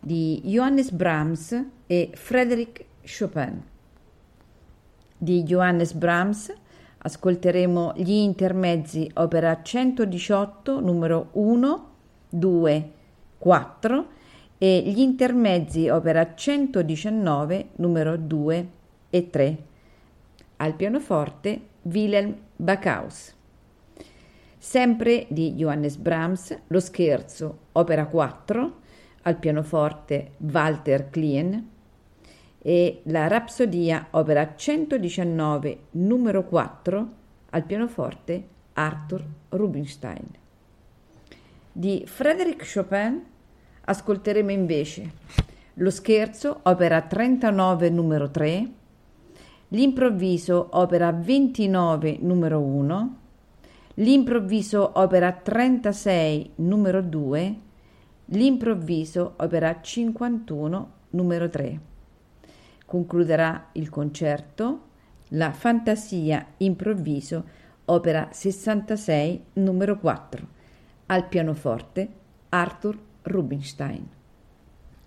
di Johannes Brahms e Frédéric Chopin. Di Johannes Brahms ascolteremo gli intermezzi opera 118 numero 1, 2, 4 e gli intermezzi opera 119 numero 2 e 3. Al pianoforte Wilhelm Backhaus. Sempre di Johannes Brahms, lo scherzo, opera 4, al pianoforte Walter Klien e la Rapsodia, opera 119, numero 4, al pianoforte Arthur Rubinstein. Di Frédéric Chopin ascolteremo invece lo scherzo, opera 39, numero 3, l'improvviso, opera 29, numero 1, l'improvviso opera 36 numero 2, l'improvviso opera 51 numero 3. Concluderà il concerto la fantasia improvviso opera 66 numero 4 al pianoforte Arthur Rubinstein.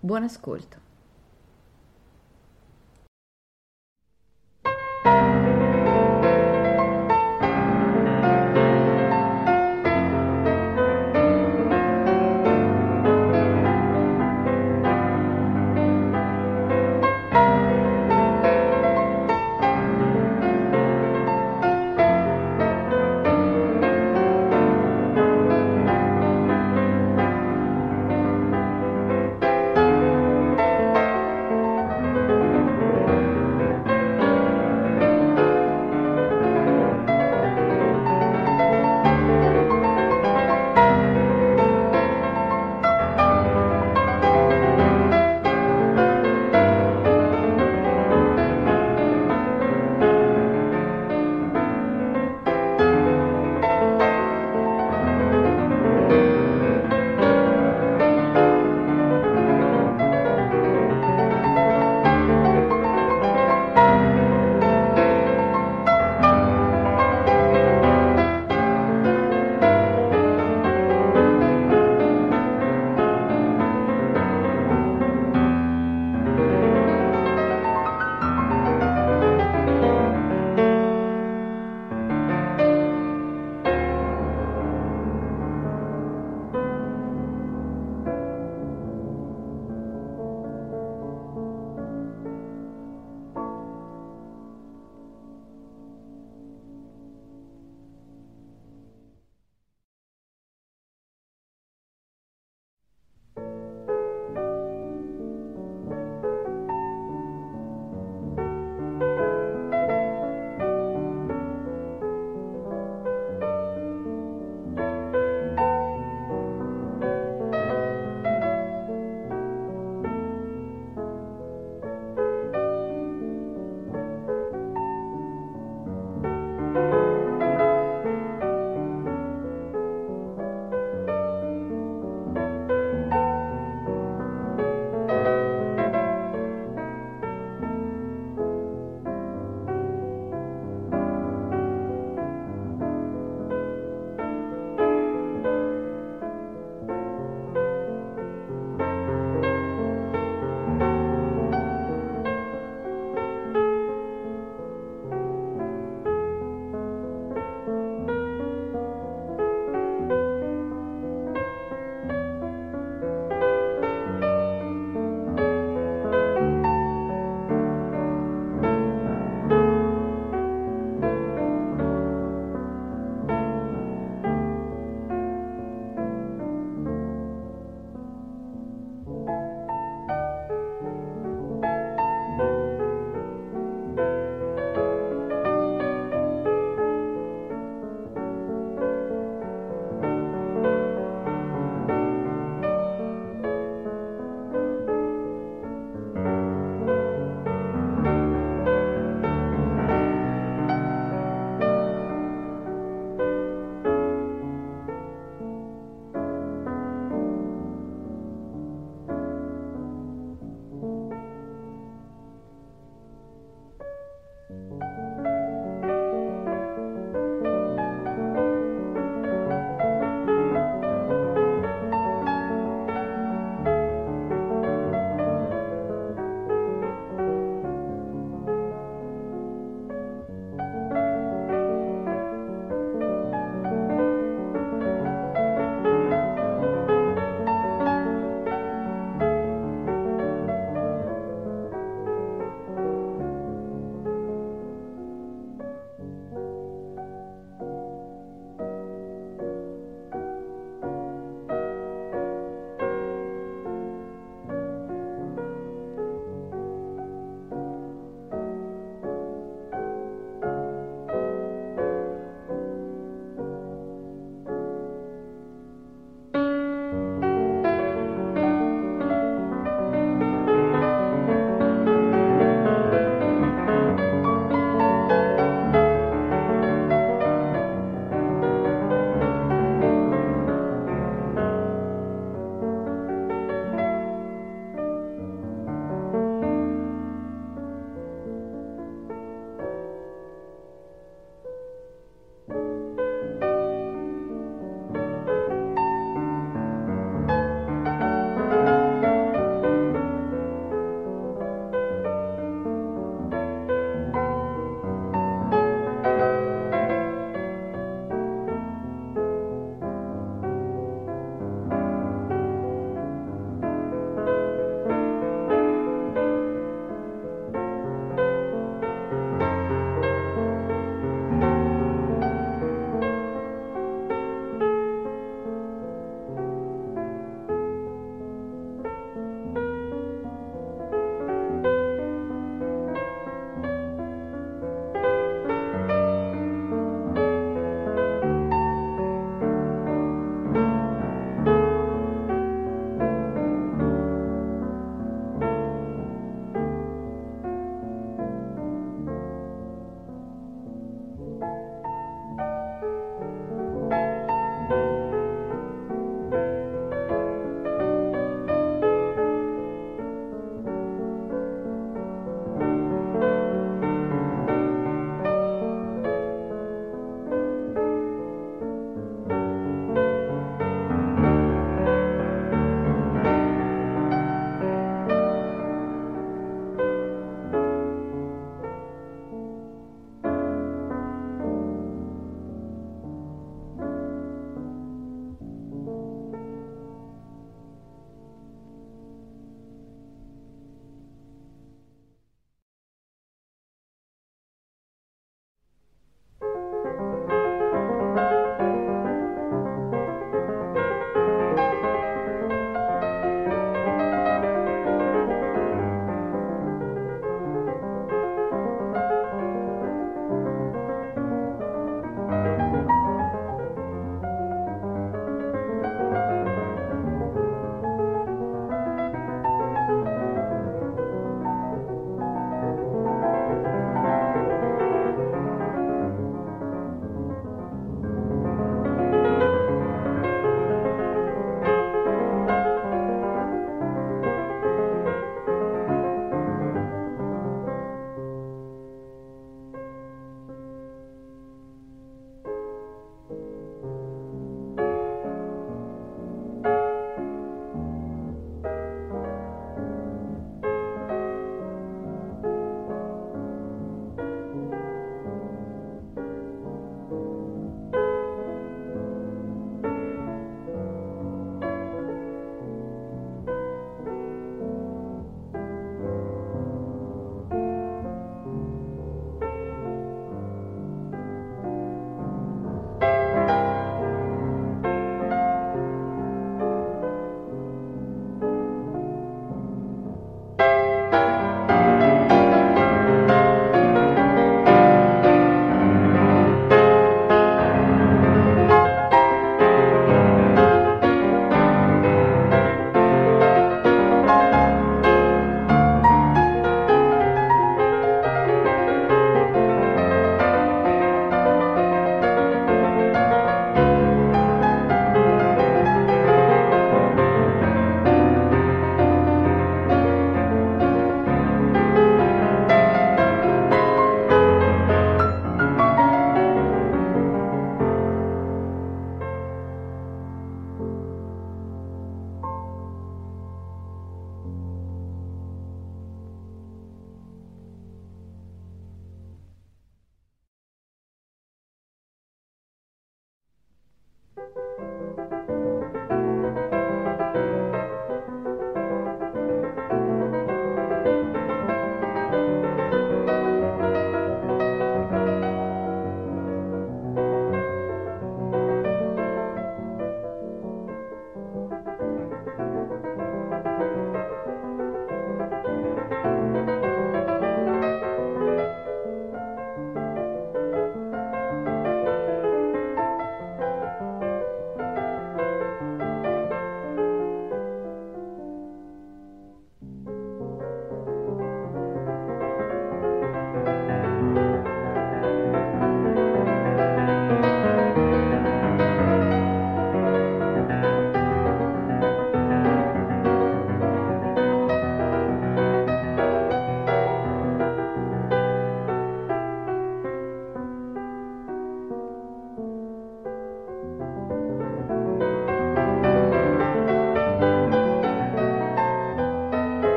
Buon ascolto.